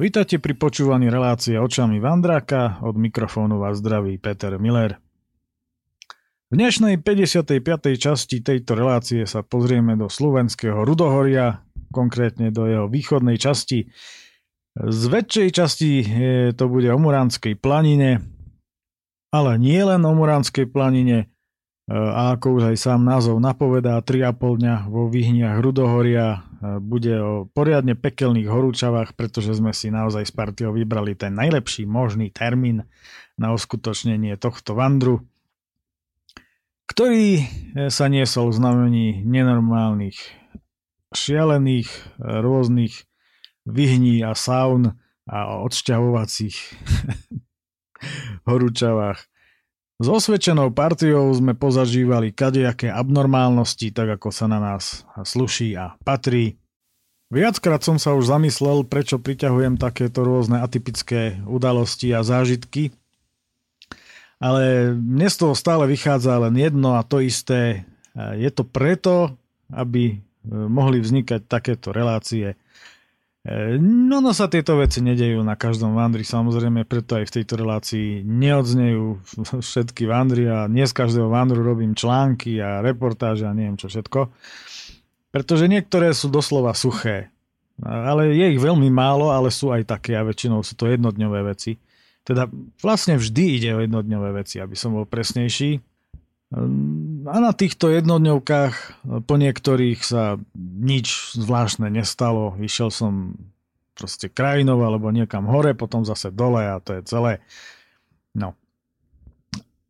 Vítajte pri počúvaní relácie očami Vandráka, od mikrofónu vás zdraví Peter Miller. V dnešnej 55. časti tejto relácie sa pozrieme do slovenského Rudohoria, konkrétne do jeho východnej časti. Z väčšej časti to bude o Muránskej planine, ale nie len o Muránskej planine, a ako už aj sám názov napovedá, 3,5 dňa vo výhniach Rudohoria e, bude o poriadne pekelných horúčavách, pretože sme si naozaj s partiou vybrali ten najlepší možný termín na uskutočnenie tohto vandru, ktorý e, sa niesol v znamení nenormálnych, šialených, e, rôznych vyhní a saun a odsťahovacích horúčavách. S osvedčenou partiou sme pozažívali kadejaké abnormálnosti, tak ako sa na nás sluší a patrí. Viackrát som sa už zamyslel, prečo priťahujem takéto rôzne atypické udalosti a zážitky, ale mne z toho stále vychádza len jedno a to isté. Je to preto, aby mohli vznikať takéto relácie no, no sa tieto veci nedejú na každom vandri, samozrejme, preto aj v tejto relácii neodznejú všetky vandry a nie z každého vandru robím články a reportáže a neviem čo všetko. Pretože niektoré sú doslova suché. Ale je ich veľmi málo, ale sú aj také a väčšinou sú to jednodňové veci. Teda vlastne vždy ide o jednodňové veci, aby som bol presnejší. A na týchto jednodňovkách po niektorých sa nič zvláštne nestalo. Išiel som proste krajinou alebo niekam hore, potom zase dole a to je celé. No.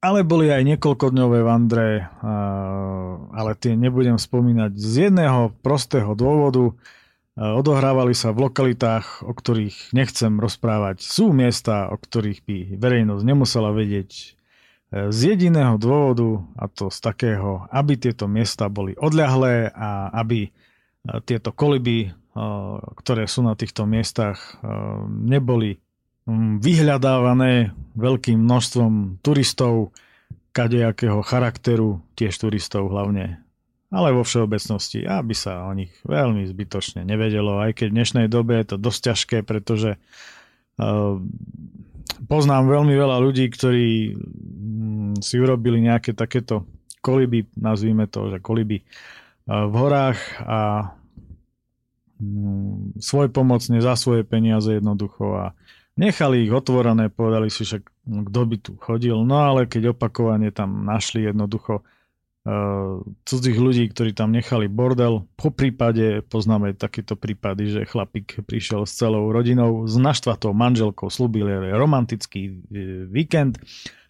Ale boli aj niekoľkodňové vandre, ale tie nebudem spomínať z jedného prostého dôvodu. Odohrávali sa v lokalitách, o ktorých nechcem rozprávať. Sú miesta, o ktorých by verejnosť nemusela vedieť z jediného dôvodu, a to z takého, aby tieto miesta boli odľahlé a aby e, tieto koliby, e, ktoré sú na týchto miestach, e, neboli vyhľadávané veľkým množstvom turistov, kadejakého charakteru, tiež turistov hlavne, ale vo všeobecnosti, aby sa o nich veľmi zbytočne nevedelo, aj keď v dnešnej dobe je to dosť ťažké, pretože poznám veľmi veľa ľudí, ktorí si urobili nejaké takéto koliby, nazvíme to, že koliby v horách a mm, svoj pomocne za svoje peniaze jednoducho a nechali ich otvorené, povedali si však, kto by tu chodil, no ale keď opakovane tam našli jednoducho uh, cudzích ľudí, ktorí tam nechali bordel. Po prípade poznáme takéto prípady, že chlapík prišiel s celou rodinou, s naštvatou manželkou, slúbil romantický e, víkend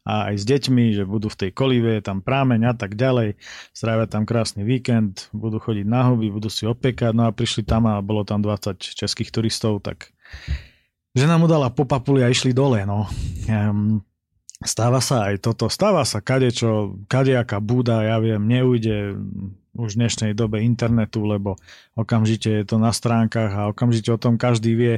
a aj s deťmi, že budú v tej kolive, tam prámeň a tak ďalej, strávia tam krásny víkend, budú chodiť na huby, budú si opekať, no a prišli tam a bolo tam 20 českých turistov, tak žena mu dala po papuli a išli dole, no. Um, Stáva sa aj toto, stáva sa kadečo, kadejaká búda, ja viem, neujde už v dnešnej dobe internetu, lebo okamžite je to na stránkach a okamžite o tom každý vie.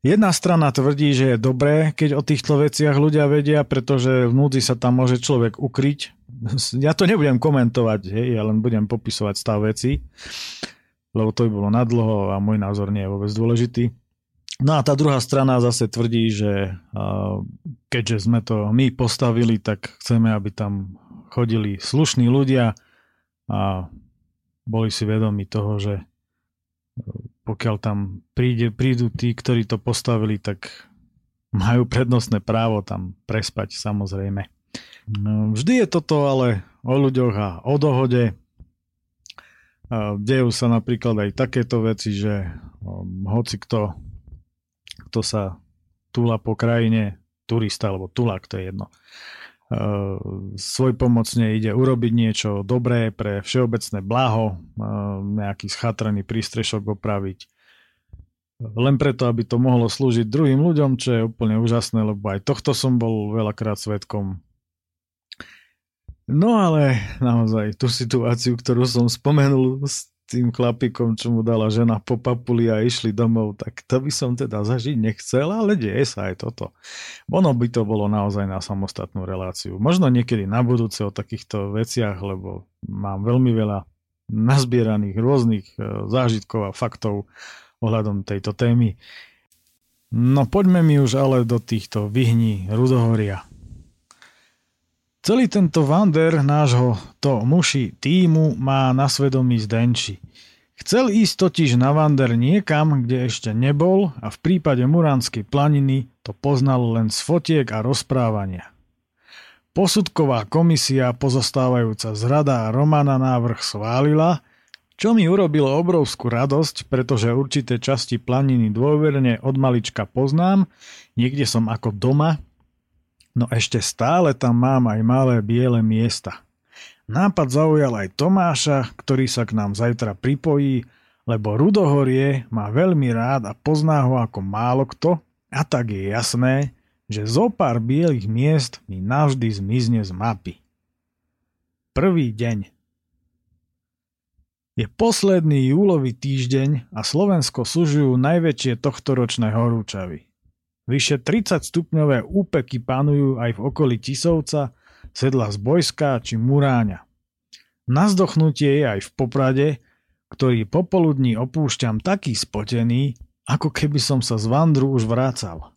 Jedna strana tvrdí, že je dobré, keď o týchto veciach ľudia vedia, pretože v núdzi sa tam môže človek ukryť. Ja to nebudem komentovať, hej, ja len budem popisovať stav veci, lebo to by bolo nadlho a môj názor nie je vôbec dôležitý. No a tá druhá strana zase tvrdí, že keďže sme to my postavili, tak chceme, aby tam chodili slušní ľudia a boli si vedomi toho, že pokiaľ tam príde, prídu tí, ktorí to postavili, tak majú prednostné právo tam prespať samozrejme. No, vždy je toto ale o ľuďoch a o dohode. Dejú sa napríklad aj takéto veci, že hoci kto kto sa túla po krajine, turista alebo tulák, to je jedno, svoj pomocne ide urobiť niečo dobré pre všeobecné blaho, uh, nejaký schatrený prístrešok opraviť, len preto, aby to mohlo slúžiť druhým ľuďom, čo je úplne úžasné, lebo aj tohto som bol veľakrát svetkom. No ale naozaj tú situáciu, ktorú som spomenul tým chlapikom, čo mu dala žena po papuli a išli domov, tak to by som teda zažiť nechcel, ale deje sa aj toto. Ono by to bolo naozaj na samostatnú reláciu. Možno niekedy na budúce o takýchto veciach, lebo mám veľmi veľa nazbieraných rôznych e, zážitkov a faktov ohľadom tejto témy. No poďme mi už ale do týchto vyhní Rudohoria. Celý tento vander nášho to muši týmu má na svedomí Zdenči. Chcel ísť totiž na vander niekam, kde ešte nebol a v prípade Muránskej planiny to poznal len z fotiek a rozprávania. Posudková komisia pozostávajúca z Rada Romana návrh schválila čo mi urobilo obrovskú radosť, pretože určité časti planiny dôverne od malička poznám, niekde som ako doma, no ešte stále tam mám aj malé biele miesta. Nápad zaujal aj Tomáša, ktorý sa k nám zajtra pripojí, lebo Rudohorie má veľmi rád a pozná ho ako málo kto a tak je jasné, že zo pár bielých miest mi navždy zmizne z mapy. Prvý deň je posledný júlový týždeň a Slovensko sužujú najväčšie tohtoročné horúčavy. Vyše 30 stupňové úpeky panujú aj v okolí Tisovca, sedla z Bojska či Muráňa. Na zdochnutie je aj v Poprade, ktorý popoludní opúšťam taký spotený, ako keby som sa z Vandru už vrácal.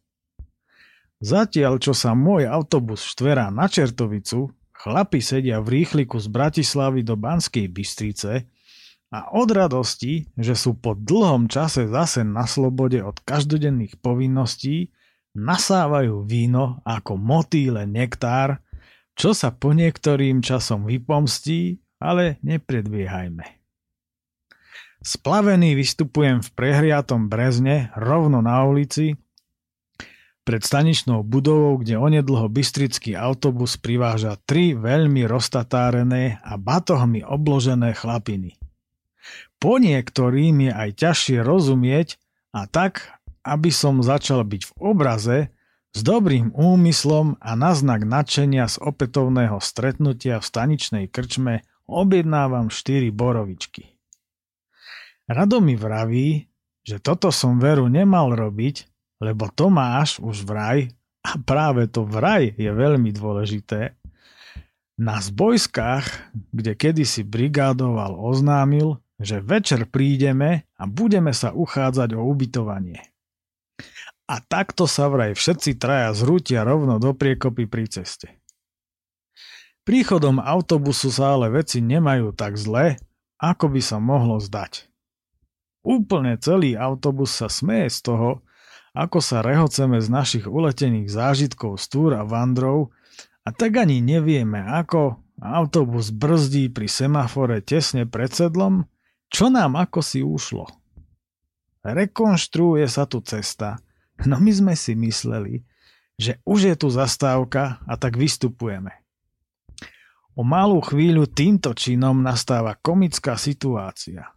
Zatiaľ, čo sa môj autobus štverá na Čertovicu, chlapi sedia v rýchliku z Bratislavy do Banskej Bystrice a od radosti, že sú po dlhom čase zase na slobode od každodenných povinností, nasávajú víno ako motýle nektár, čo sa po niektorým časom vypomstí, ale nepredbiehajme. Splavený vystupujem v prehriatom Brezne rovno na ulici pred staničnou budovou, kde onedlho bystrický autobus priváža tri veľmi roztatárené a batohmi obložené chlapiny. Po niektorým je aj ťažšie rozumieť a tak, aby som začal byť v obraze, s dobrým úmyslom a na znak nadšenia z opätovného stretnutia v staničnej krčme objednávam 4 borovičky. Rado mi vraví, že toto som veru nemal robiť, lebo Tomáš už vraj, a práve to vraj je veľmi dôležité, na zbojskách, kde kedysi brigádoval, oznámil, že večer prídeme a budeme sa uchádzať o ubytovanie. A takto sa vraj všetci traja zrútia rovno do priekopy pri ceste. Príchodom autobusu sa ale veci nemajú tak zle, ako by sa mohlo zdať. Úplne celý autobus sa smeje z toho, ako sa rehoceme z našich uletených zážitkov z túr a vandrov a tak ani nevieme ako autobus brzdí pri semafore tesne pred sedlom čo nám ako si ušlo? Rekonštruuje sa tu cesta, no my sme si mysleli, že už je tu zastávka a tak vystupujeme. O malú chvíľu týmto činom nastáva komická situácia.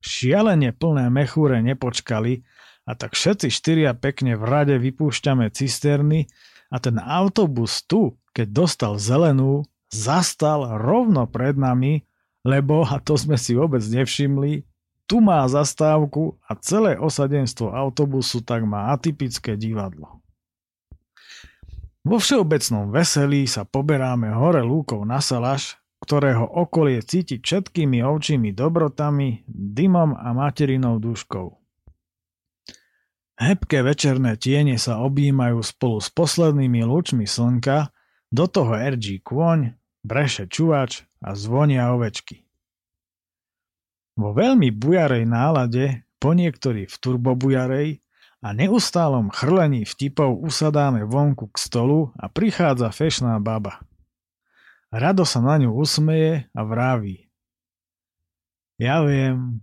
Šialene plné mechúre nepočkali a tak všetci štyria pekne v rade vypúšťame cisterny a ten autobus tu, keď dostal zelenú, zastal rovno pred nami lebo, a to sme si vôbec nevšimli, tu má zastávku a celé osadenstvo autobusu tak má atypické divadlo. Vo všeobecnom veselí sa poberáme hore lúkou na salaš, ktorého okolie cíti všetkými ovčími dobrotami, dymom a materinou duškou. Hebké večerné tiene sa objímajú spolu s poslednými lúčmi slnka, do toho RG kôň, breše čuvač a zvonia ovečky. Vo veľmi bujarej nálade, po niektorí v turbobujarej a neustálom chrlení vtipov usadáme vonku k stolu a prichádza fešná baba. Rado sa na ňu usmeje a vraví. Ja viem,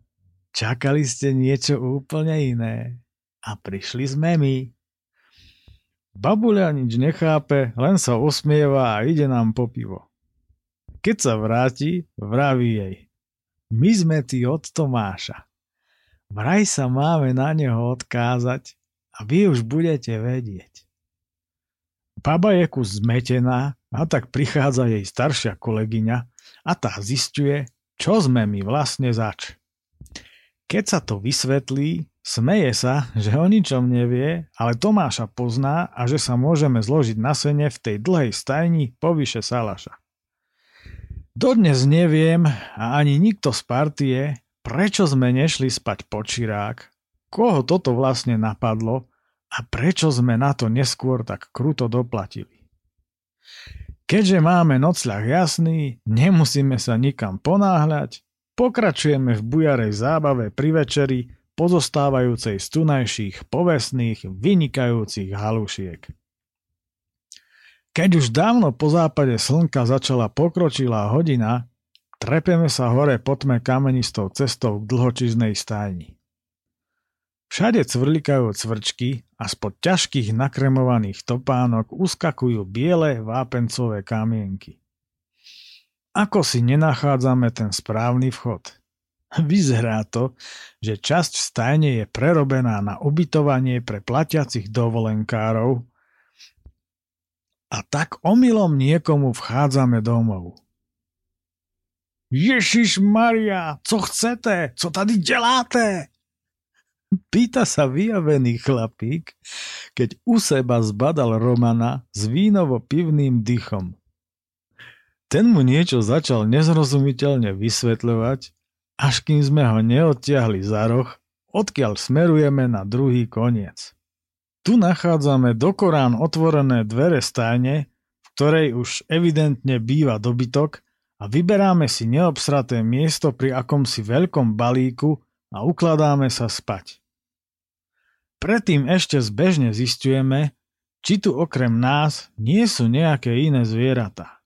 čakali ste niečo úplne iné a prišli sme my. Babuľa nič nechápe, len sa usmieva a ide nám po pivo. Keď sa vráti, vraví jej. My sme tí od Tomáša. Vraj sa máme na neho odkázať a vy už budete vedieť. Baba je kus zmetená a tak prichádza jej staršia kolegyňa a tá zistuje, čo sme my vlastne zač. Keď sa to vysvetlí, smeje sa, že o ničom nevie, ale Tomáša pozná a že sa môžeme zložiť na sene v tej dlhej stajni povyše Salaša. Dodnes neviem a ani nikto z partie, prečo sme nešli spať po čirák, koho toto vlastne napadlo a prečo sme na to neskôr tak kruto doplatili. Keďže máme nocľah jasný, nemusíme sa nikam ponáhľať, pokračujeme v bujarej zábave pri večeri, pozostávajúcej z tunajších, povestných, vynikajúcich halušiek. Keď už dávno po západe slnka začala pokročilá hodina, trepeme sa hore po tme kamenistou cestou k dlhočiznej stajni. Všade cvrlikajú cvrčky a spod ťažkých nakremovaných topánok uskakujú biele vápencové kamienky. Ako si nenachádzame ten správny vchod? Vyzerá to, že časť stajne je prerobená na ubytovanie pre platiacich dovolenkárov a tak omylom niekomu vchádzame domov. Ježiš Maria, co chcete? Co tady děláte? Pýta sa vyjavený chlapík, keď u seba zbadal Romana s vínovo-pivným dychom. Ten mu niečo začal nezrozumiteľne vysvetľovať, až kým sme ho neodtiahli za roh, odkiaľ smerujeme na druhý koniec. Tu nachádzame do Korán otvorené dvere stajne, v ktorej už evidentne býva dobytok a vyberáme si neobsraté miesto pri akomsi veľkom balíku a ukladáme sa spať. Predtým ešte zbežne zistujeme, či tu okrem nás nie sú nejaké iné zvieratá.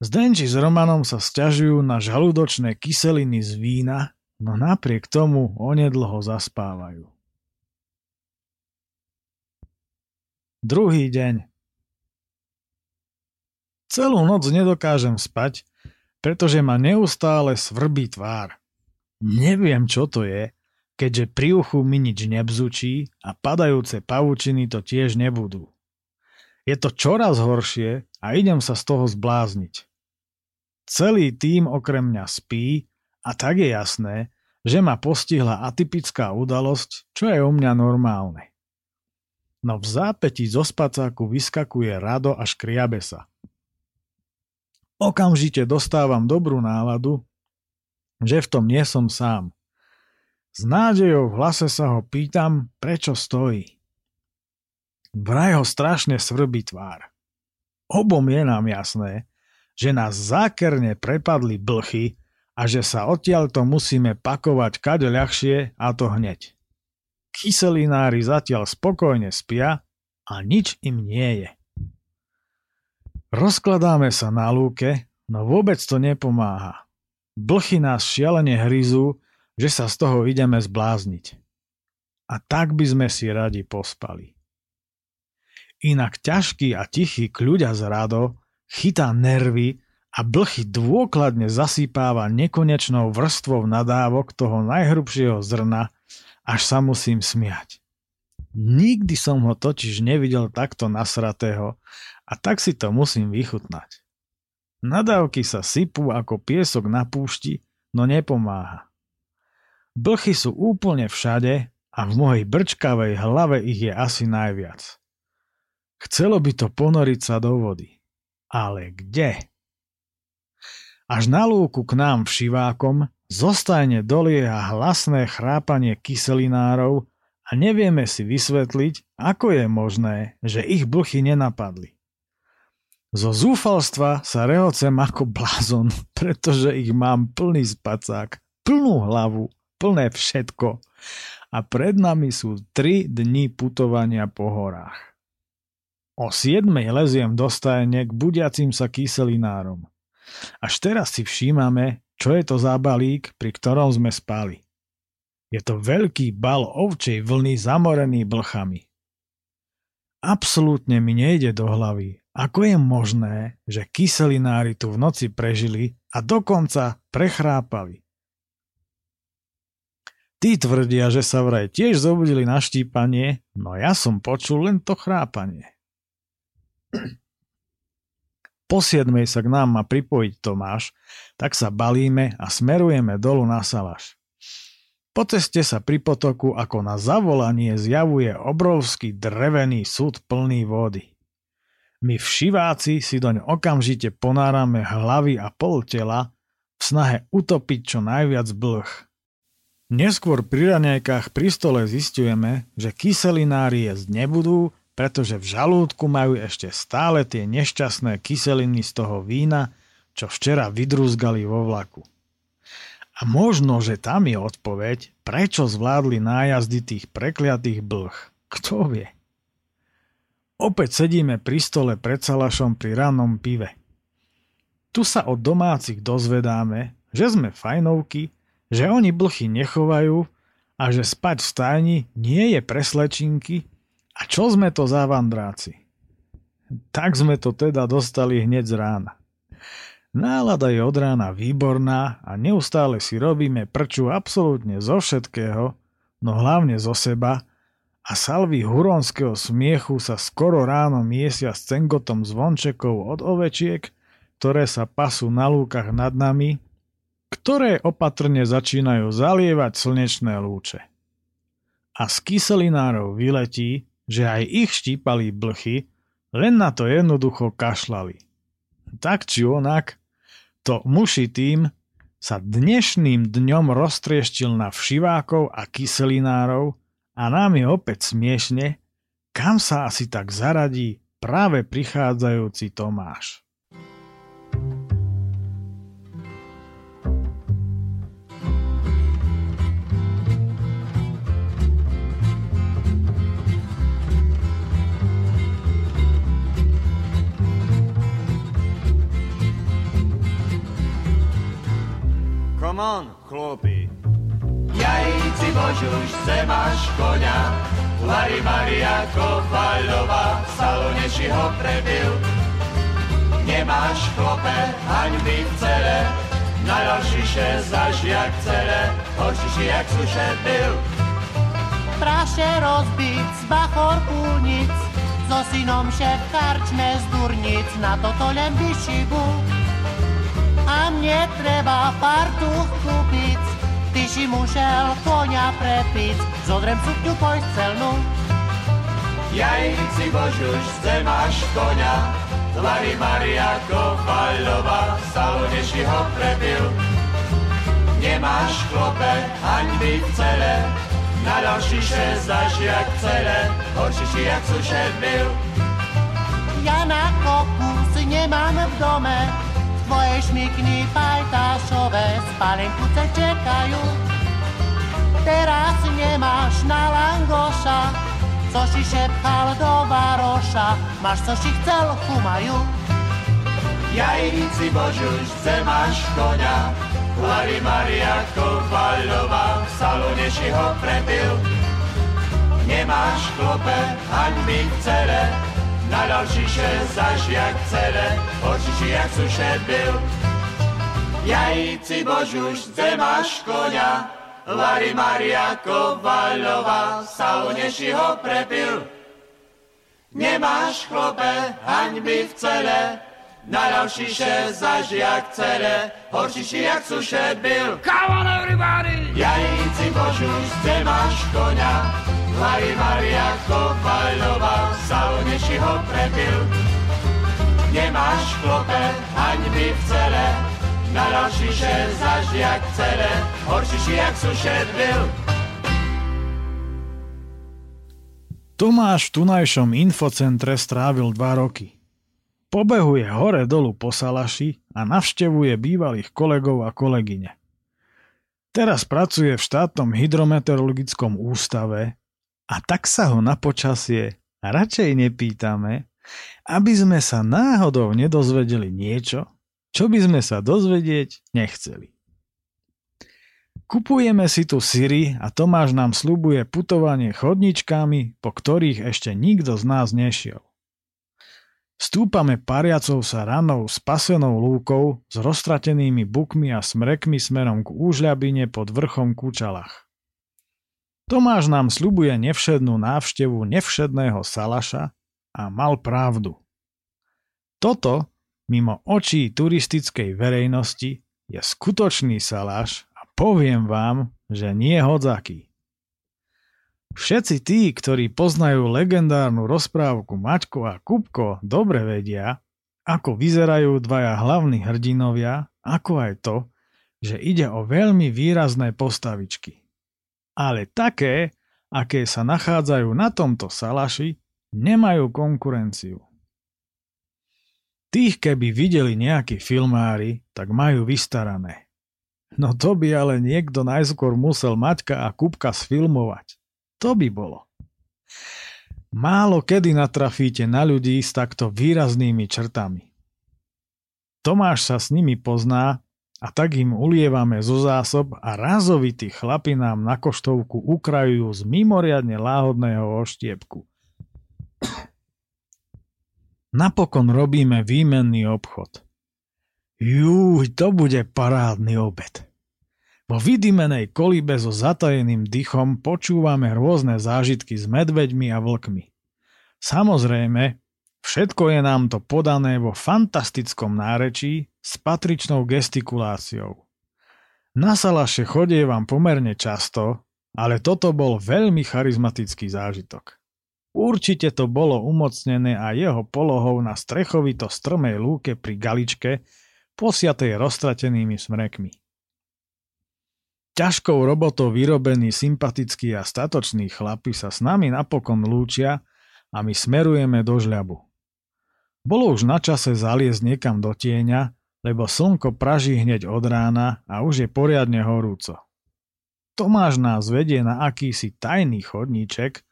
Zdenči s Romanom sa stiažujú na žalúdočné kyseliny z vína, no napriek tomu onedlho zaspávajú. Druhý deň Celú noc nedokážem spať, pretože ma neustále svrbí tvár. Neviem, čo to je, keďže pri uchu mi nič nebzučí a padajúce pavučiny to tiež nebudú. Je to čoraz horšie a idem sa z toho zblázniť. Celý tým okrem mňa spí a tak je jasné, že ma postihla atypická udalosť, čo je u mňa normálne. No v zápäti zo spacáku vyskakuje rado až kriabe sa. Okamžite dostávam dobrú náladu, že v tom nie som sám. S nádejou v hlase sa ho pýtam, prečo stojí. Vraj ho strašne svrbí tvár. Obom je nám jasné, že nás zákerne prepadli blchy a že sa odtiaľto musíme pakovať kade ľahšie a to hneď. Kyselinári zatiaľ spokojne spia a nič im nie je. Rozkladáme sa na lúke, no vôbec to nepomáha. Blchy nás šialene hryzú že sa z toho ideme zblázniť. A tak by sme si radi pospali. Inak ťažký a tichý kľuďa z rado chytá nervy a blchy dôkladne zasýpáva nekonečnou vrstvou nadávok toho najhrubšieho zrna, až sa musím smiať. Nikdy som ho totiž nevidel takto nasratého a tak si to musím vychutnať. Nadávky sa sypú ako piesok na púšti, no nepomáha. Blchy sú úplne všade a v mojej brčkavej hlave ich je asi najviac. Chcelo by to ponoriť sa do vody. Ale kde? Až na lúku k nám všivákom zostane dolieha hlasné chrápanie kyselinárov a nevieme si vysvetliť, ako je možné, že ich blchy nenapadli. Zo zúfalstva sa rehocem ako blázon, pretože ich mám plný spacák, plnú hlavu plné všetko. A pred nami sú 3 dni putovania po horách. O 7 leziem do stajne k budiacim sa kyselinárom. Až teraz si všímame, čo je to za balík, pri ktorom sme spali. Je to veľký bal ovčej vlny zamorený blchami. Absolútne mi nejde do hlavy, ako je možné, že kyselinári tu v noci prežili a dokonca prechrápali. Tí tvrdia, že sa vraj tiež zobudili na štípanie, no ja som počul len to chrápanie. Po siedmej sa k nám má pripojiť Tomáš, tak sa balíme a smerujeme dolu na Salaš. Po ceste sa pri potoku ako na zavolanie zjavuje obrovský drevený súd plný vody. My všiváci si doň okamžite ponárame hlavy a pol tela v snahe utopiť čo najviac blh. Neskôr pri raňajkách pri stole zistujeme, že kyselinári jesť nebudú, pretože v žalúdku majú ešte stále tie nešťastné kyseliny z toho vína, čo včera vydrúzgali vo vlaku. A možno, že tam je odpoveď, prečo zvládli nájazdy tých prekliatých blh. Kto vie? Opäť sedíme pri stole pred salašom pri rannom pive. Tu sa od domácich dozvedáme, že sme fajnovky že oni blchy nechovajú a že spať v stajni nie je pre slečinky a čo sme to za vandráci. Tak sme to teda dostali hneď z rána. Nálada je od rána výborná a neustále si robíme prču absolútne zo všetkého, no hlavne zo seba a salvy huronského smiechu sa skoro ráno miesia s cengotom zvončekov od ovečiek, ktoré sa pasú na lúkach nad nami ktoré opatrne začínajú zalievať slnečné lúče. A z kyselinárov vyletí, že aj ich štípali blchy, len na to jednoducho kašlali. Tak či onak, to muši tým sa dnešným dňom roztrieštil na všivákov a kyselinárov a nám je opäť smiešne, kam sa asi tak zaradí práve prichádzajúci Tomáš. Come on, chlopi. Jajci Božuš, chce máš konia, Lari Maria Kovaľová, v salone či ho prebil. Nemáš chlope, haňby v cele, na ďalšíše zaž jak cele, horšíši jak suše byl. Praše rozbiť z bachor púnic, so synom šéf karčme z durnic, na toto len vyšibu. a mne treba fartuch kúpiť. Ty si musel konia prepiť, zodrem sukňu celnú. Jajci Božuš, chce máš konia, Tvary Maria Kovaľová, salone si ho prepil. Nemáš klope, haňby v cele, na ďalší šesť jak celé, horší jak sušet byl. Ja na kopu si nemám v dome, Tvoje šmikny pajtašové spalenkuce čekajú. Teraz nemáš na langoša, co si šepchal do varoša, máš co si chcel, chumajú. Jajnici Božuš, chce máš konia, Lari Maria Kovaľová, v salone si ho prepil. Nemáš klope, haňby v cere, na dalšíše zaž jak celé, očiši jak sušet byl. Jajíci Božuš, zde máš konia, Lari Maria Kovaľová, Saloneši ho prepil. Nemáš chlope, haňby v celé, na ďalšíše zaž jak celé, horšíši jak sušet byl. Come on everybody! Jajíci Božuš, zde máš konia, Mari Maria Kovaľová, Saloneši ho prepil. Nemáš klope, haňby v cele, na ďalší šer zaž jak celé, horšíši jak sušet byl. Tomáš v tunajšom infocentre strávil dva roky. Pobehuje hore dolu po Salaši a navštevuje bývalých kolegov a kolegyne. Teraz pracuje v štátnom hydrometeorologickom ústave a tak sa ho na počasie radšej nepýtame, aby sme sa náhodou nedozvedeli niečo, čo by sme sa dozvedieť nechceli. Kupujeme si tu Siri a Tomáš nám slubuje putovanie chodničkami, po ktorých ešte nikto z nás nešiel. Stúpame pariacou sa ranou spasenou lúkou s roztratenými bukmi a smrekmi smerom k úžľabine pod vrchom Kúčalach. Tomáš nám sľubuje nevšednú návštevu nevšedného Salaša a mal pravdu. Toto, mimo očí turistickej verejnosti, je skutočný Salaš a poviem vám, že nie hodzaký. Všetci tí, ktorí poznajú legendárnu rozprávku Maťko a Kupko, dobre vedia, ako vyzerajú dvaja hlavní hrdinovia, ako aj to, že ide o veľmi výrazné postavičky. ale také, aké sa nachádzajú na tomto salaši, nemajú konkurenciu. Tých, keby videli nejakí filmári, tak majú vystarané. No to by ale niekto najskôr musel Maťka a Kupka sfilmovať. To by bolo. Málo kedy natrafíte na ľudí s takto výraznými črtami. Tomáš sa s nimi pozná a tak im ulievame zo zásob a razovití chlapi nám na koštovku ukrajujú z mimoriadne láhodného oštiepku. Napokon robíme výmenný obchod. Júj, to bude parádny obed. Vo vydymenej kolibe so zatajeným dychom počúvame rôzne zážitky s medveďmi a vlkmi. Samozrejme, všetko je nám to podané vo fantastickom nárečí s patričnou gestikuláciou. Na salaše chodie vám pomerne často, ale toto bol veľmi charizmatický zážitok. Určite to bolo umocnené a jeho polohou na strechovito strmej lúke pri galičke, posiatej roztratenými smrekmi. Ťažkou robotou vyrobení sympatickí a statoční chlapi sa s nami napokon lúčia a my smerujeme do žľabu. Bolo už na čase zaliesť niekam do tieňa lebo slnko praží hneď od rána a už je poriadne horúco. Tomáš nás vedie na akýsi tajný chodníček,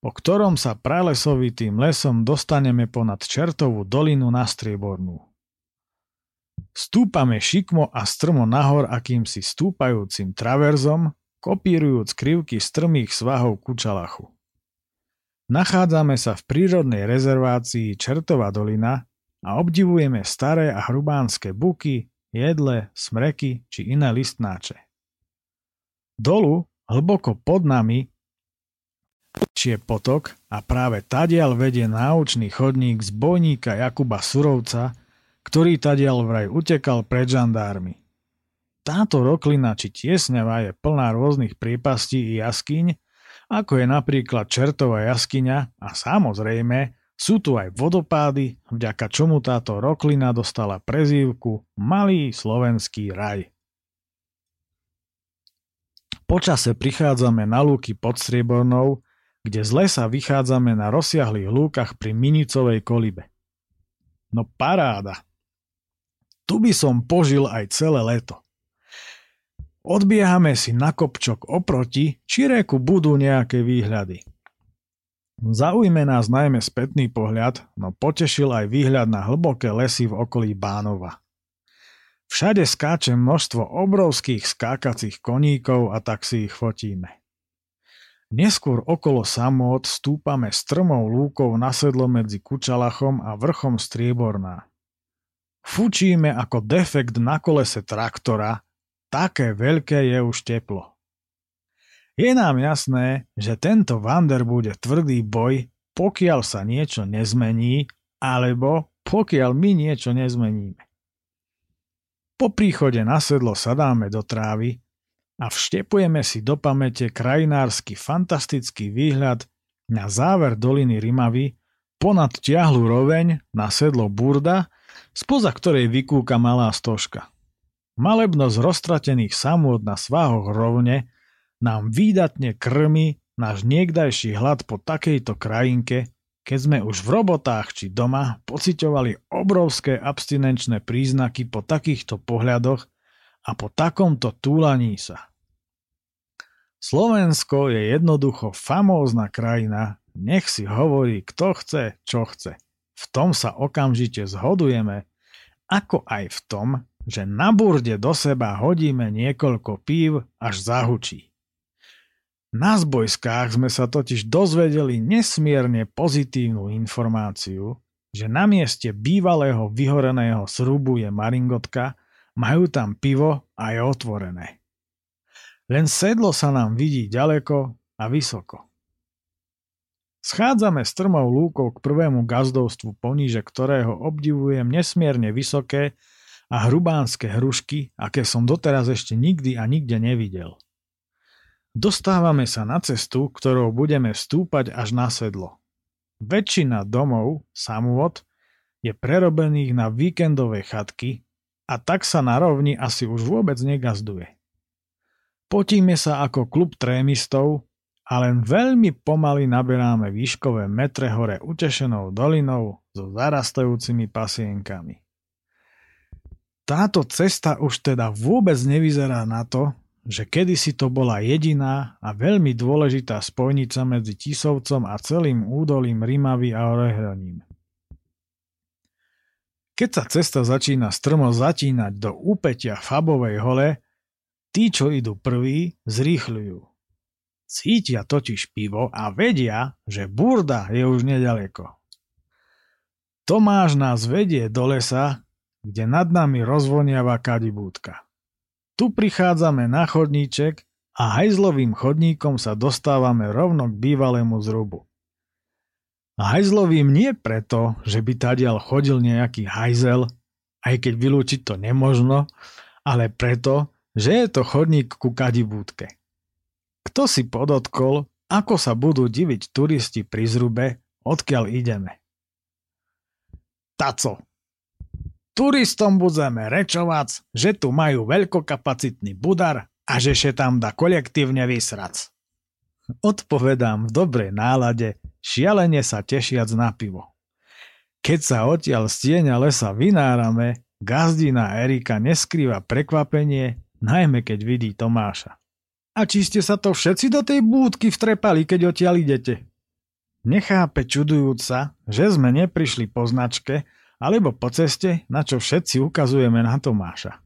po ktorom sa pralesovitým lesom dostaneme ponad Čertovú dolinu na Striebornú. Stúpame šikmo a strmo nahor akýmsi stúpajúcim traverzom, kopírujúc krivky strmých svahov Kučalachu. Nachádzame sa v prírodnej rezervácii Čertová dolina, a obdivujeme staré a hrubánske buky, jedle, smreky či iné listnáče. Dolu, hlboko pod nami, je potok a práve tadial vedie náučný chodník z bojníka Jakuba Surovca, ktorý tadial vraj utekal pred žandármi. Táto roklina či tiesňava je plná rôznych priepastí i jaskyň, ako je napríklad Čertová jaskyňa a samozrejme sú tu aj vodopády, vďaka čomu táto roklina dostala prezývku Malý slovenský raj. Počase prichádzame na lúky pod Striebornou, kde z lesa vychádzame na rozsiahlých lúkach pri Minicovej kolibe. No paráda! Tu by som požil aj celé leto. Odbiehame si na kopčok oproti, či reku budú nejaké výhľady. Zaujme nás najmä spätný pohľad, no potešil aj výhľad na hlboké lesy v okolí Bánova. Všade skáče množstvo obrovských skákacích koníkov a tak si ich fotíme. Neskôr okolo samot stúpame strmou lúkou na sedlo medzi Kučalachom a vrchom Strieborná. Fučíme ako defekt na kolese traktora, také veľké je už teplo. Je nám jasné, že tento Vander bude tvrdý boj, pokiaľ sa niečo nezmení, alebo pokiaľ my niečo nezmeníme. Po príchode na sedlo sadáme do trávy a vštepujeme si do pamäte krajinársky fantastický výhľad na záver doliny Rimavy, ponad ťahlu roveň na sedlo Burda, spoza ktorej vykúka malá stožka. Malebno z roztratených samôt na sváhoch rovne nám výdatne krmi náš niekdajší hlad po takejto krajinke, keď sme už v robotách či doma pociťovali obrovské abstinenčné príznaky po takýchto pohľadoch a po takomto túlaní sa. Slovensko je jednoducho famózna krajina, nech si hovorí kto chce, čo chce. V tom sa okamžite zhodujeme, ako aj v tom, že na burde do seba hodíme niekoľko pív až zahučí. Na zbojskách sme sa totiž dozvedeli nesmierne pozitívnu informáciu, že na mieste bývalého vyhoreného srubu je maringotka, majú tam pivo a je otvorené. Len sedlo sa nám vidí ďaleko a vysoko. Schádzame strmou lúkou k prvému gazdovstvu, poníže ktorého obdivujem nesmierne vysoké a hrubánske hrušky, aké som doteraz ešte nikdy a nikde nevidel. Dostávame sa na cestu, ktorou budeme stúpať až na sedlo. Väčšina domov, samôd, je prerobených na víkendové chatky a tak sa na rovni asi už vôbec negazduje. Potíme sa ako klub trémistov a len veľmi pomaly naberáme výškové metre hore utešenou dolinou so zarastajúcimi pasienkami. Táto cesta už teda vôbec nevyzerá na to, že kedysi to bola jediná a veľmi dôležitá spojnica medzi Tisovcom a celým údolím Rimavy a Orehroním. Keď sa cesta začína strmo zatínať do úpetia Fabovej hole, tí, čo idú prví, zrýchľujú. Cítia totiž pivo a vedia, že burda je už nedaleko. Tomáš nás vedie do lesa, kde nad nami rozvoniava kadibúdka. Tu prichádzame na chodníček a hajzlovým chodníkom sa dostávame rovno k bývalému zrubu. Hajzlovým nie preto, že by tadiaľ chodil nejaký hajzel, aj keď vylúčiť to nemožno, ale preto, že je to chodník ku kadibúdke. Kto si podotkol, ako sa budú diviť turisti pri zrube, odkiaľ ideme? Taco. Turistom budeme rečovať, že tu majú veľkokapacitný budar a že še tam dá kolektívne vysrac. Odpovedám v dobrej nálade, šialene sa tešiac na pivo. Keď sa odtiaľ z tieňa lesa vynárame, gazdina Erika neskrýva prekvapenie, najmä keď vidí Tomáša. A či ste sa to všetci do tej búdky vtrepali, keď odtiaľ idete? Nechápe čudujúca, že sme neprišli po značke, alebo po ceste, na čo všetci ukazujeme na Tomáša.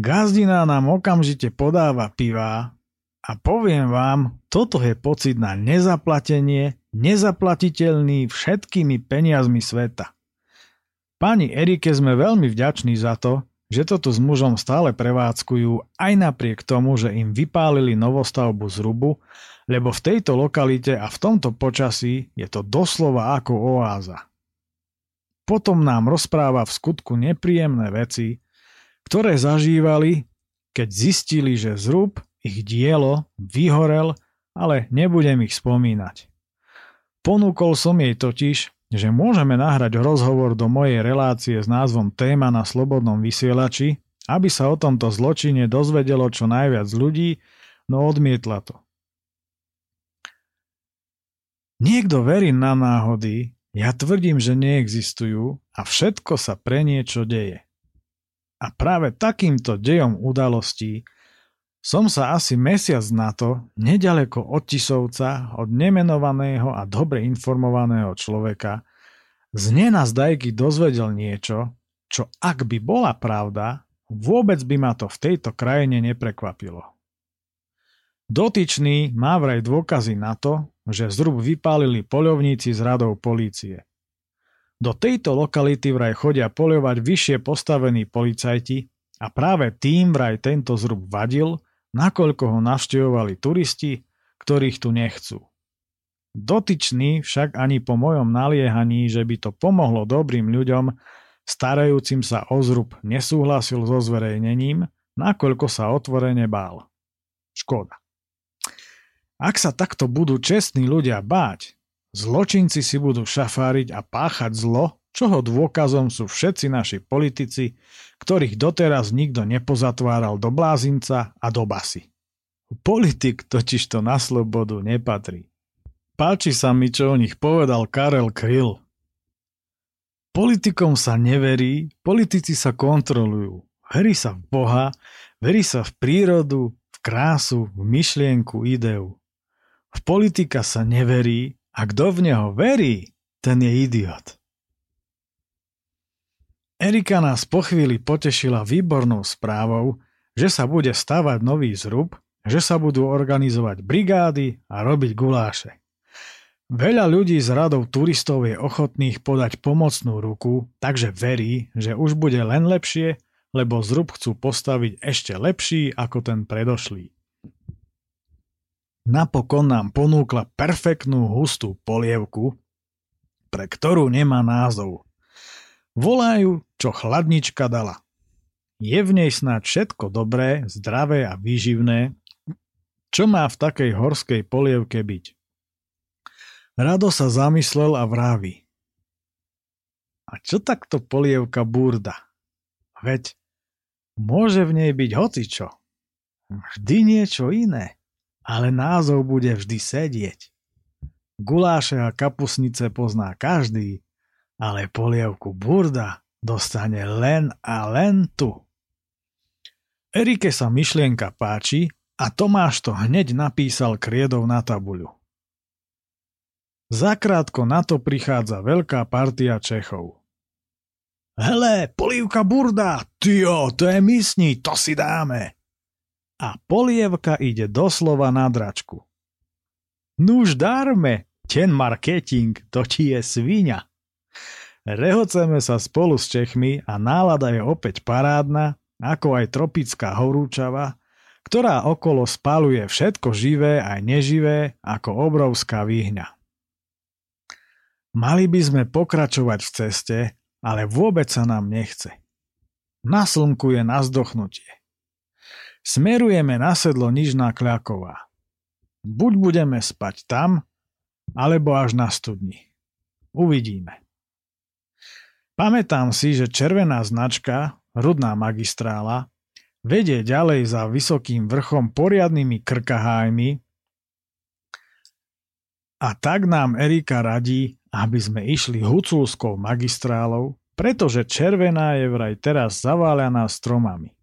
Gazdina nám okamžite podáva pivá a poviem vám, toto je pocit na nezaplatenie, nezaplatiteľný všetkými peniazmi sveta. Pani Erike sme veľmi vďační za to, že toto s mužom stále prevádzkujú aj napriek tomu, že im vypálili novostavbu z rubu, lebo v tejto lokalite a v tomto počasí je to doslova ako oáza. Potom nám rozpráva v skutku nepríjemné veci, ktoré zažívali, keď zistili, že zrub ich dielo vyhorel, ale nebudem ich spomínať. Ponúkol som jej totiž, že môžeme nahrať rozhovor do mojej relácie s názvom Téma na slobodnom vysielači, aby sa o tomto zločine dozvedelo čo najviac ľudí, no odmietla to. Niekto verí na náhody, ja tvrdím, že neexistujú a všetko sa pre niečo deje. A práve takýmto dejom udalostí som sa asi mesiac na to, nedaleko od Tisovca, od nemenovaného a dobre informovaného človeka, z nenazdajky dozvedel niečo, čo ak by bola pravda, vôbec by ma to v tejto krajine neprekvapilo. Dotyčný má vraj dôkazy na to, že zrub vypálili poľovníci z radov polície. Do tejto lokality vraj chodia poľovať vyššie postavení policajti a práve tým vraj tento zrub vadil nakoľko ho navštevovali turisti, ktorých tu nechcú. Dotyčný však ani po mojom naliehaní, že by to pomohlo dobrým ľuďom, starajúcim sa o zrub, nesúhlasil so zverejnením, nakoľko sa otvorene bál. Škoda. Ak sa takto budú čestní ľudia báť, zločinci si budú šafáriť a páchať zlo, čoho dôkazom sú všetci naši politici, ktorých doteraz nikto nepozatváral do blázinca a do basy. Politik totiž to na slobodu nepatrí. Páči sa mi, čo o nich povedal Karel Kryl. Politikom sa neverí, politici sa kontrolujú. Verí sa v Boha, verí sa v prírodu, v krásu, v myšlienku, ideu. V politika sa neverí a kto v neho verí, ten je idiot. Erika nás po chvíli potešila výbornou správou, že sa bude stavať nový zrub, že sa budú organizovať brigády a robiť guláše. Veľa ľudí z radov turistov je ochotných podať pomocnú ruku, takže verí, že už bude len lepšie, lebo zrub chcú postaviť ešte lepší ako ten predošlý. Napokon nám ponúkla perfektnú hustú polievku, pre ktorú nemá názov. Volajú, čo chladnička dala. Je v nej snáď všetko dobré, zdravé a výživné, čo má v takej horskej polievke byť. Rado sa zamyslel a vrávi. A čo takto polievka burda? Veď môže v nej byť hocičo. Vždy niečo iné, ale názov bude vždy sedieť. Guláše a kapusnice pozná každý, ale polievku burda dostane len a len tu. Erike sa myšlienka páči a Tomáš to hneď napísal kriedou na tabuľu. Zakrátko na to prichádza veľká partia Čechov. Hele, polievka burda, tio, to je mysní, to si dáme. A polievka ide doslova na dračku. Nuž darme, ten marketing, to ti je svinia. Rehoceme sa spolu s Čechmi a nálada je opäť parádna, ako aj tropická horúčava, ktorá okolo spaluje všetko živé aj neživé ako obrovská výhňa. Mali by sme pokračovať v ceste, ale vôbec sa nám nechce. Na slnku je na. Smerujeme na sedlo Nižná Kľaková. Buď budeme spať tam, alebo až na studni. Uvidíme. Pamätám si, že červená značka, rudná magistrála, vedie ďalej za vysokým vrchom poriadnymi krkahájmi a tak nám Erika radí, aby sme išli huculskou magistrálou, pretože červená je vraj teraz zaváľaná stromami.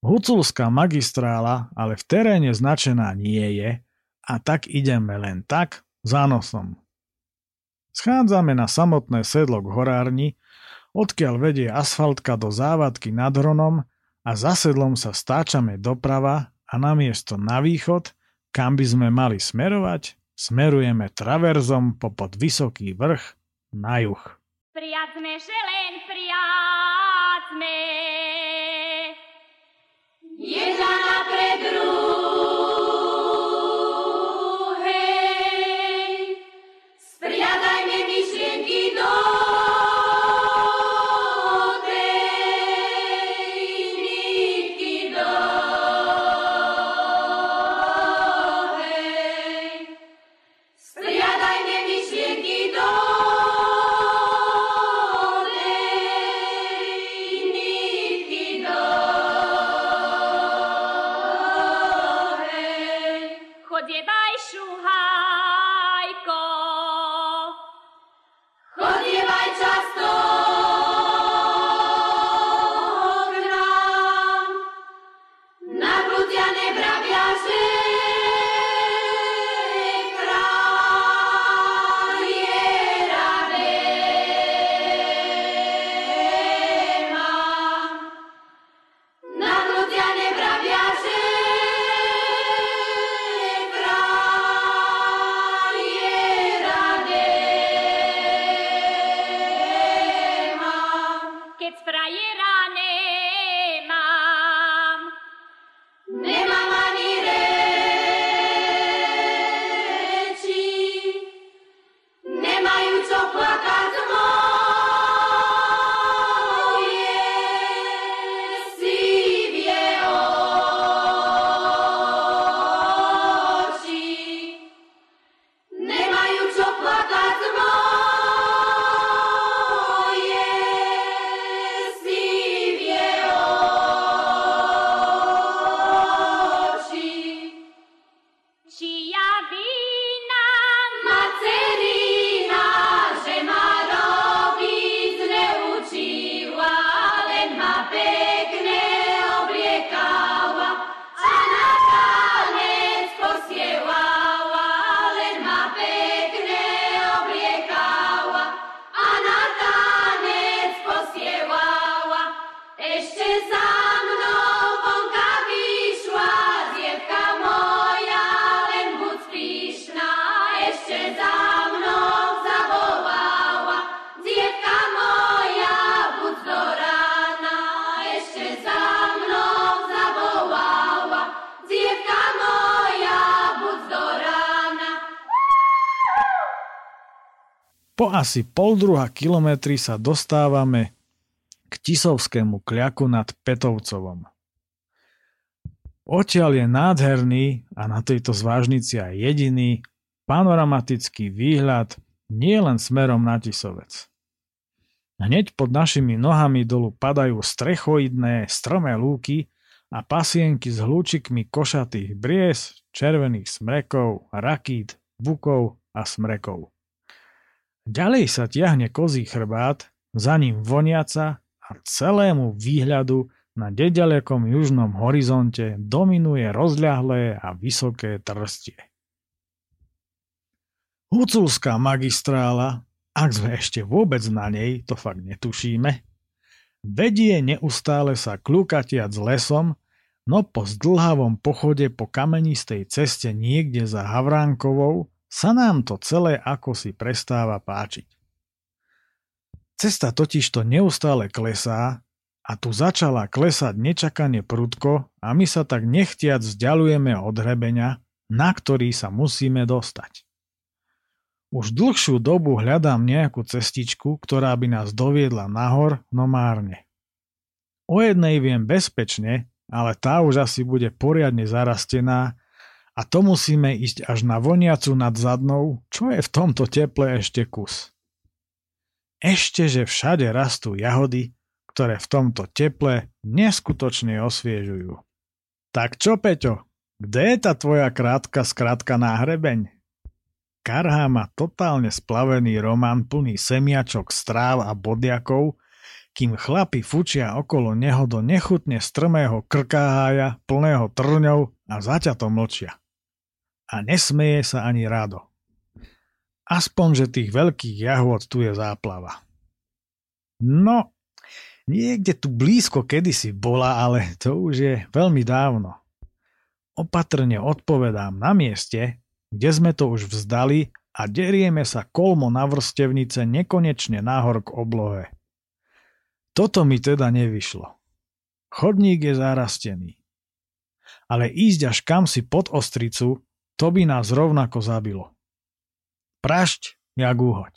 Huculská magistrála ale v teréne značená nie je a tak ideme len tak za nosom. Schádzame na samotné sedlo k horárni, odkiaľ vedie asfaltka do závadky nad Hronom a za sedlom sa stáčame doprava a namiesto na východ, kam by sme mali smerovať, Smerujeme traverzom popod vysoký vrch na juh. Priacme, že len priacme. Jedna napred druhej. Spriadajme myšlienky do asi pol druha kilometri sa dostávame k Tisovskému kľaku nad Petovcovom. Odtiaľ je nádherný a na tejto zvážnici aj jediný panoramatický výhľad nielen smerom na Tisovec. Hneď pod našimi nohami dolu padajú strechoidné stromé lúky a pasienky s hľúčikmi košatých bries, červených smrekov, rakít, bukov a smrekov. Ďalej sa tiahne kozí chrbát, za ním voniaca a celému výhľadu na dedalekom južnom horizonte dominuje rozľahlé a vysoké trstie. Huculská magistrála, ak sme ešte vôbec na nej, to fakt netušíme, vedie neustále sa klukatiac lesom, no po zdlhavom pochode po kamenistej ceste niekde za Havránkovou sa nám to celé ako si prestáva páčiť. Cesta totiž to neustále klesá a tu začala klesať nečakane prudko a my sa tak nechtiac vzdialujeme od hrebenia, na ktorý sa musíme dostať. Už dlhšiu dobu hľadám nejakú cestičku, ktorá by nás doviedla nahor, no márne. O jednej viem bezpečne, ale tá už asi bude poriadne zarastená a to musíme ísť až na voniacu nad zadnou, čo je v tomto teple ešte kus. Ešte, že všade rastú jahody, ktoré v tomto teple neskutočne osviežujú. Tak čo, Peťo, kde je tá tvoja krátka skratka na hrebeň? Karhá ma totálne splavený román plný semiačok, stráv a bodiakov, kým chlapi fučia okolo neho do nechutne strmého krkáhája, plného trňov a zaťato mlčia. A nesmeje sa ani rado. Aspoň, že tých veľkých jahôd tu je záplava. No, niekde tu blízko kedysi bola, ale to už je veľmi dávno. Opatrne odpovedám na mieste, kde sme to už vzdali a derieme sa kolmo na vrstevnice nekonečne nahor k oblohe. Toto mi teda nevyšlo. Chodník je zarastený. Ale ísť až kam si pod ostricu, to by nás rovnako zabilo. Prašť, jak úhoď.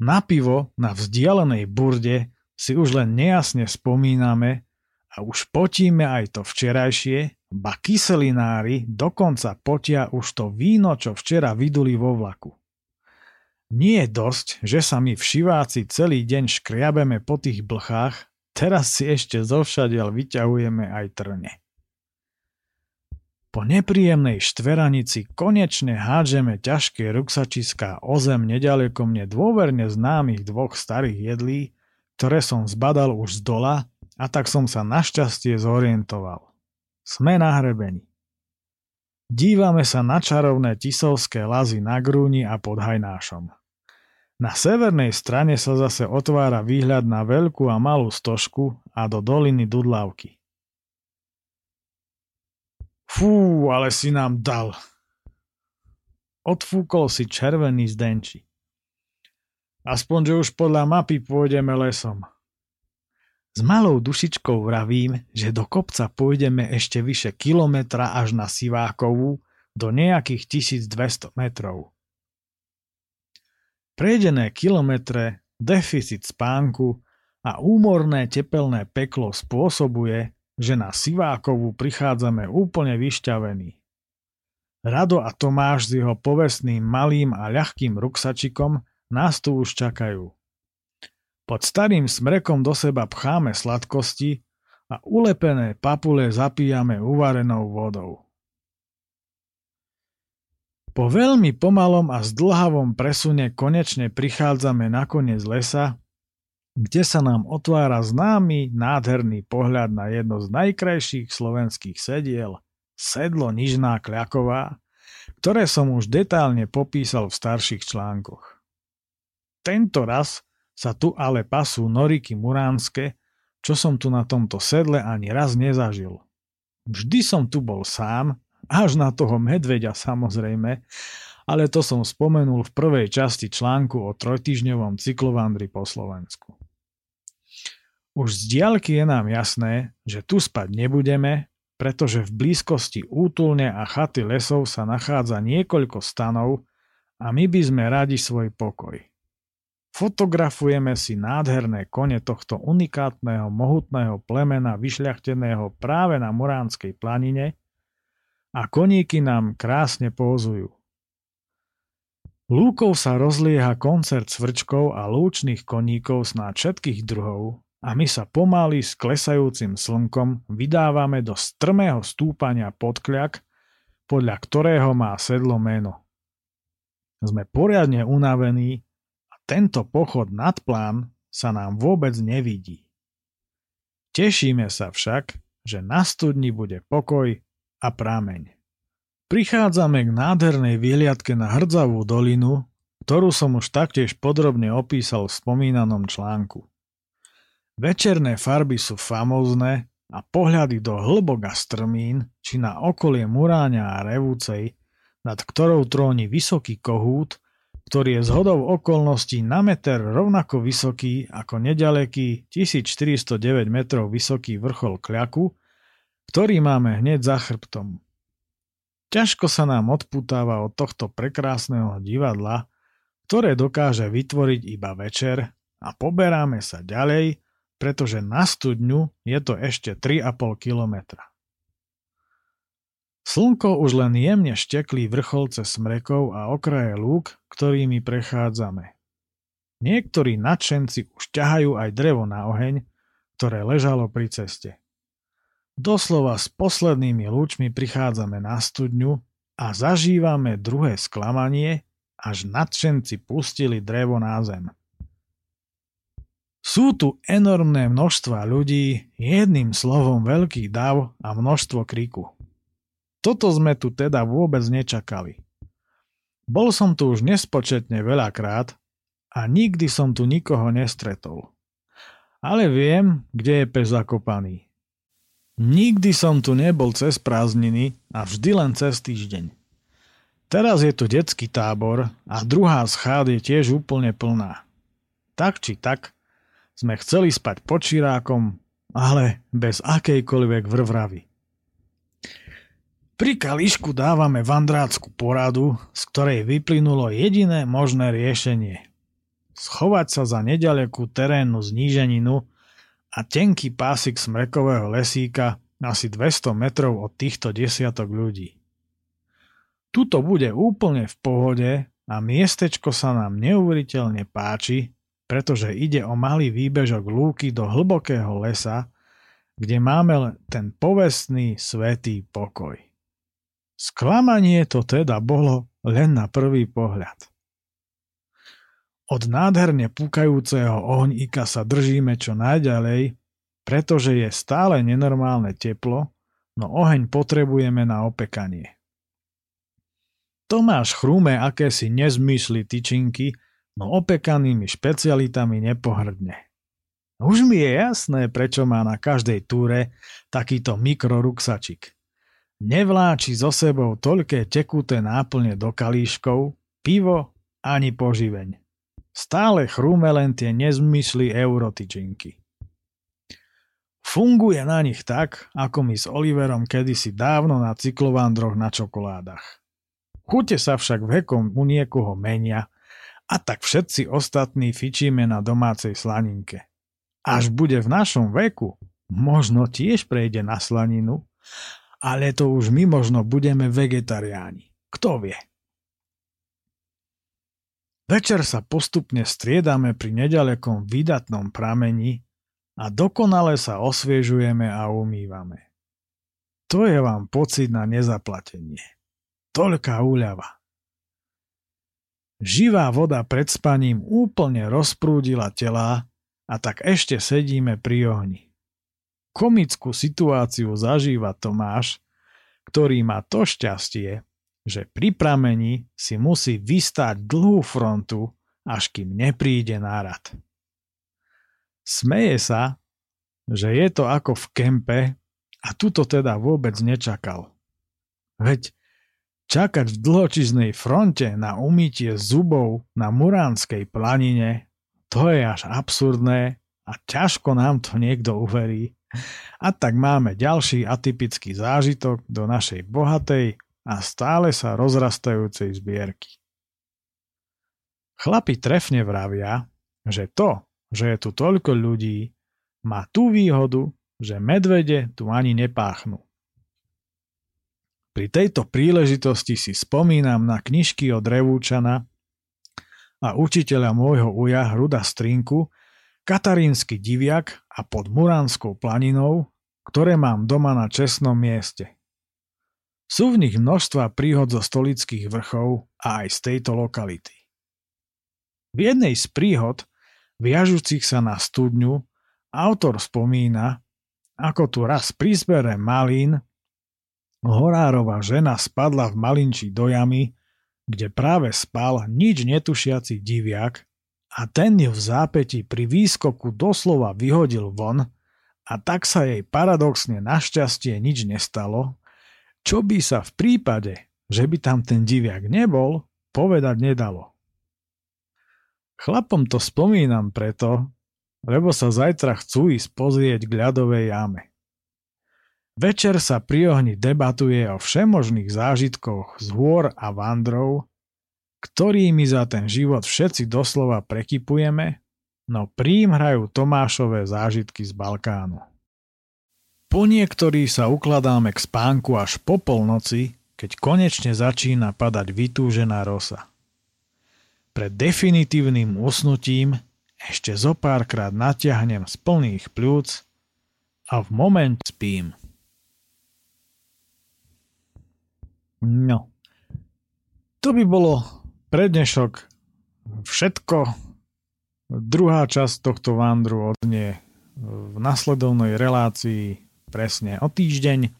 Na pivo na vzdialenej burde si už len nejasne spomíname a už potíme aj to včerajšie, Ba kyselinári dokonca potia už to víno, čo včera vyduli vo vlaku. Nie je dosť, že sa my všiváci celý deň škriabeme po tých blchách, teraz si ešte zovšadiaľ vyťahujeme aj trne. Po nepríjemnej štveranici konečne hádžeme ťažké ruksačiská o zem nedaleko mne dôverne známych dvoch starých jedlí, ktoré som zbadal už z dola a tak som sa našťastie zorientoval. Sme na hrebení. Dívame sa na čarovné tisovské lazy na Grúni a pod Hajnášom. Na severnej strane sa zase otvára výhľad na veľkú a malú stožku a do doliny Dudlavky. Fú, ale si nám dal. Odfúkol si červený zdenči. Aspoň, že už podľa mapy pôjdeme lesom. S malou dušičkou vravím, že do kopca pôjdeme ešte vyše kilometra až na Sivákovú do nejakých 1200 metrov. Prejdené kilometre, deficit spánku a úmorné tepelné peklo spôsobuje, že na Sivákovú prichádzame úplne vyšťavení. Rado a Tomáš s jeho povestným malým a ľahkým ruksačikom nás tu už čakajú. Pod starým smrekom do seba pcháme sladkosti a ulepené papule zapíjame uvarenou vodou. Po veľmi pomalom a zdlhavom presune konečne prichádzame na koniec lesa, kde sa nám otvára známy, nádherný pohľad na jedno z najkrajších slovenských sediel, sedlo Nižná Kľaková, ktoré som už detálne popísal v starších článkoch. Tento raz sa tu ale pasú noriky muránske, čo som tu na tomto sedle ani raz nezažil. Vždy som tu bol sám, až na toho medveďa samozrejme, ale to som spomenul v prvej časti článku o trojtyžňovom cyklovandri po Slovensku. Už z diaľky je nám jasné, že tu spať nebudeme, pretože v blízkosti útulne a chaty lesov sa nachádza niekoľko stanov a my by sme radi svoj pokoj. Fotografujeme si nádherné kone tohto unikátneho mohutného plemena vyšľachteného práve na Moránskej planine a koníky nám krásne pózujú. Lúkov sa rozlieha koncert cvrčkov a lúčných koníkov snáď všetkých druhov a my sa pomaly s klesajúcim slnkom vydávame do strmého stúpania podkľak, podľa ktorého má sedlo meno. Sme poriadne unavení a tento pochod nad plán sa nám vôbec nevidí. Tešíme sa však, že na studni bude pokoj a prameň. Prichádzame k nádhernej výhliadke na Hrdzavú dolinu, ktorú som už taktiež podrobne opísal v spomínanom článku. Večerné farby sú famózne a pohľady do hlbok a strmín, či na okolie Muráňa a Revúcej, nad ktorou tróni vysoký kohút, ktorý je zhodou okolností na meter rovnako vysoký ako nedaleký 1409 metrov vysoký vrchol Kľaku, ktorý máme hneď za chrbtom. Ťažko sa nám odputáva od tohto prekrásneho divadla, ktoré dokáže vytvoriť iba večer a poberáme sa ďalej, pretože na studňu je to ešte 3,5 kilometra. Slnko už len jemne šteklí vrcholce smrekov a okraje lúk, ktorými prechádzame. Niektorí nadšenci už ťahajú aj drevo na oheň, ktoré ležalo pri ceste. Doslova s poslednými lúčmi prichádzame na studňu a zažívame druhé sklamanie, až nadšenci pustili drevo na zem. Sú tu enormné množstva ľudí, jedným slovom veľký dav a množstvo kriku. Toto sme tu teda vôbec nečakali. Bol som tu už nespočetne veľakrát a nikdy som tu nikoho nestretol. Ale viem, kde je pes zakopaný. Nikdy som tu nebol cez prázdniny a vždy len cez týždeň. Teraz je tu detský tábor a druhá schád je tiež úplne plná. Tak či tak, sme chceli spať pod širákom, ale bez akejkoľvek vrvravy. Pri kališku dávame vandrácku poradu, z ktorej vyplynulo jediné možné riešenie. Schovať sa za nedalekú terénnu zníženinu a tenký pásik smrekového lesíka asi 200 metrov od týchto desiatok ľudí. Tuto bude úplne v pohode a miestečko sa nám neuveriteľne páči, pretože ide o malý výbežok lúky do hlbokého lesa, kde máme ten povestný svetý pokoj. Sklamanie to teda bolo len na prvý pohľad. Od nádherne púkajúceho ohníka sa držíme čo najďalej, pretože je stále nenormálne teplo, no oheň potrebujeme na opekanie. Tomáš chrúme akési nezmysly tyčinky, no opekanými špecialitami nepohrdne. Už mi je jasné, prečo má na každej túre takýto mikroruksačik. Nevláči so sebou toľké tekuté náplne do kalíškov, pivo ani poživeň. Stále chrúme len tie nezmysly eurotyčinky. Funguje na nich tak, ako my s Oliverom kedysi dávno na cyklovandroch na čokoládach. Chute sa však vekom u niekoho menia a tak všetci ostatní fičíme na domácej slaninke. Až bude v našom veku, možno tiež prejde na slaninu, ale to už my možno budeme vegetariáni. Kto vie? Večer sa postupne striedame pri nedalekom vydatnom prameni a dokonale sa osviežujeme a umývame. To je vám pocit na nezaplatenie. Toľká úľava. Živá voda pred spaním úplne rozprúdila telá a tak ešte sedíme pri ohni. Komickú situáciu zažíva Tomáš, ktorý má to šťastie, že pri pramení si musí vystáť dlhú frontu, až kým nepríde nárad. Smeje sa, že je to ako v kempe a tuto teda vôbec nečakal. Veď Čakať v dlhočiznej fronte na umytie zubov na Muránskej planine, to je až absurdné a ťažko nám to niekto uverí. A tak máme ďalší atypický zážitok do našej bohatej a stále sa rozrastajúcej zbierky. Chlapi trefne vravia, že to, že je tu toľko ľudí, má tú výhodu, že medvede tu ani nepáchnú. Pri tejto príležitosti si spomínam na knižky od Revúčana a učiteľa môjho uja Hruda Strinku, Katarínsky diviak a pod Muránskou planinou, ktoré mám doma na čestnom mieste. Sú v nich množstva príhod zo stolických vrchov a aj z tejto lokality. V jednej z príhod, viažúcich sa na studňu, autor spomína, ako tu raz pri zbere malín horárova žena spadla v malinči do jamy, kde práve spal nič netušiaci diviak a ten ju v zápäti pri výskoku doslova vyhodil von a tak sa jej paradoxne našťastie nič nestalo, čo by sa v prípade, že by tam ten diviak nebol, povedať nedalo. Chlapom to spomínam preto, lebo sa zajtra chcú ísť pozrieť k ľadovej jame. Večer sa pri ohni debatuje o všemožných zážitkoch z hôr a vandrov, ktorými za ten život všetci doslova prekypujeme, no prím hrajú Tomášové zážitky z Balkánu. Po niektorí sa ukladáme k spánku až po polnoci, keď konečne začína padať vytúžená rosa. Pred definitívnym usnutím ešte zo párkrát natiahnem z plných pľúc a v moment spím. No, to by bolo pre dnešok všetko. Druhá časť tohto vandru odnie v nasledovnej relácii presne o týždeň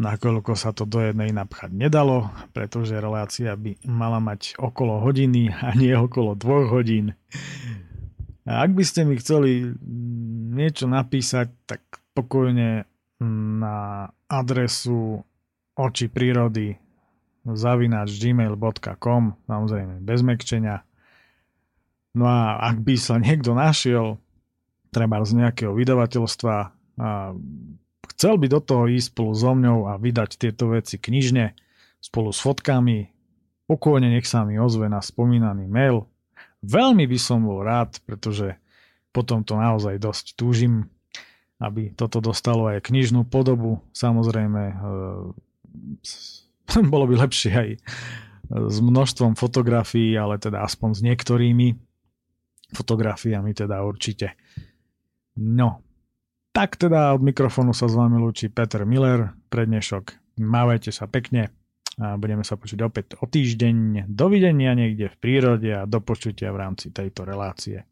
nakoľko sa to do jednej napchať nedalo, pretože relácia by mala mať okolo hodiny a nie okolo dvoch hodín. A ak by ste mi chceli niečo napísať, tak pokojne na adresu oči prírody zavinač gmail.com samozrejme bez mekčenia. No a ak by sa niekto našiel treba z nejakého vydavateľstva a chcel by do toho ísť spolu so mňou a vydať tieto veci knižne spolu s fotkami, pokojne nech sa mi ozve na spomínaný mail. Veľmi by som bol rád, pretože potom to naozaj dosť túžim, aby toto dostalo aj knižnú podobu. Samozrejme, e, bolo by lepšie aj s množstvom fotografií, ale teda aspoň s niektorými fotografiami teda určite. No, tak teda od mikrofónu sa s vami lúči Peter Miller pre dnešok. Mávajte sa pekne a budeme sa počuť opäť o týždeň. Dovidenia niekde v prírode a do počutia v rámci tejto relácie.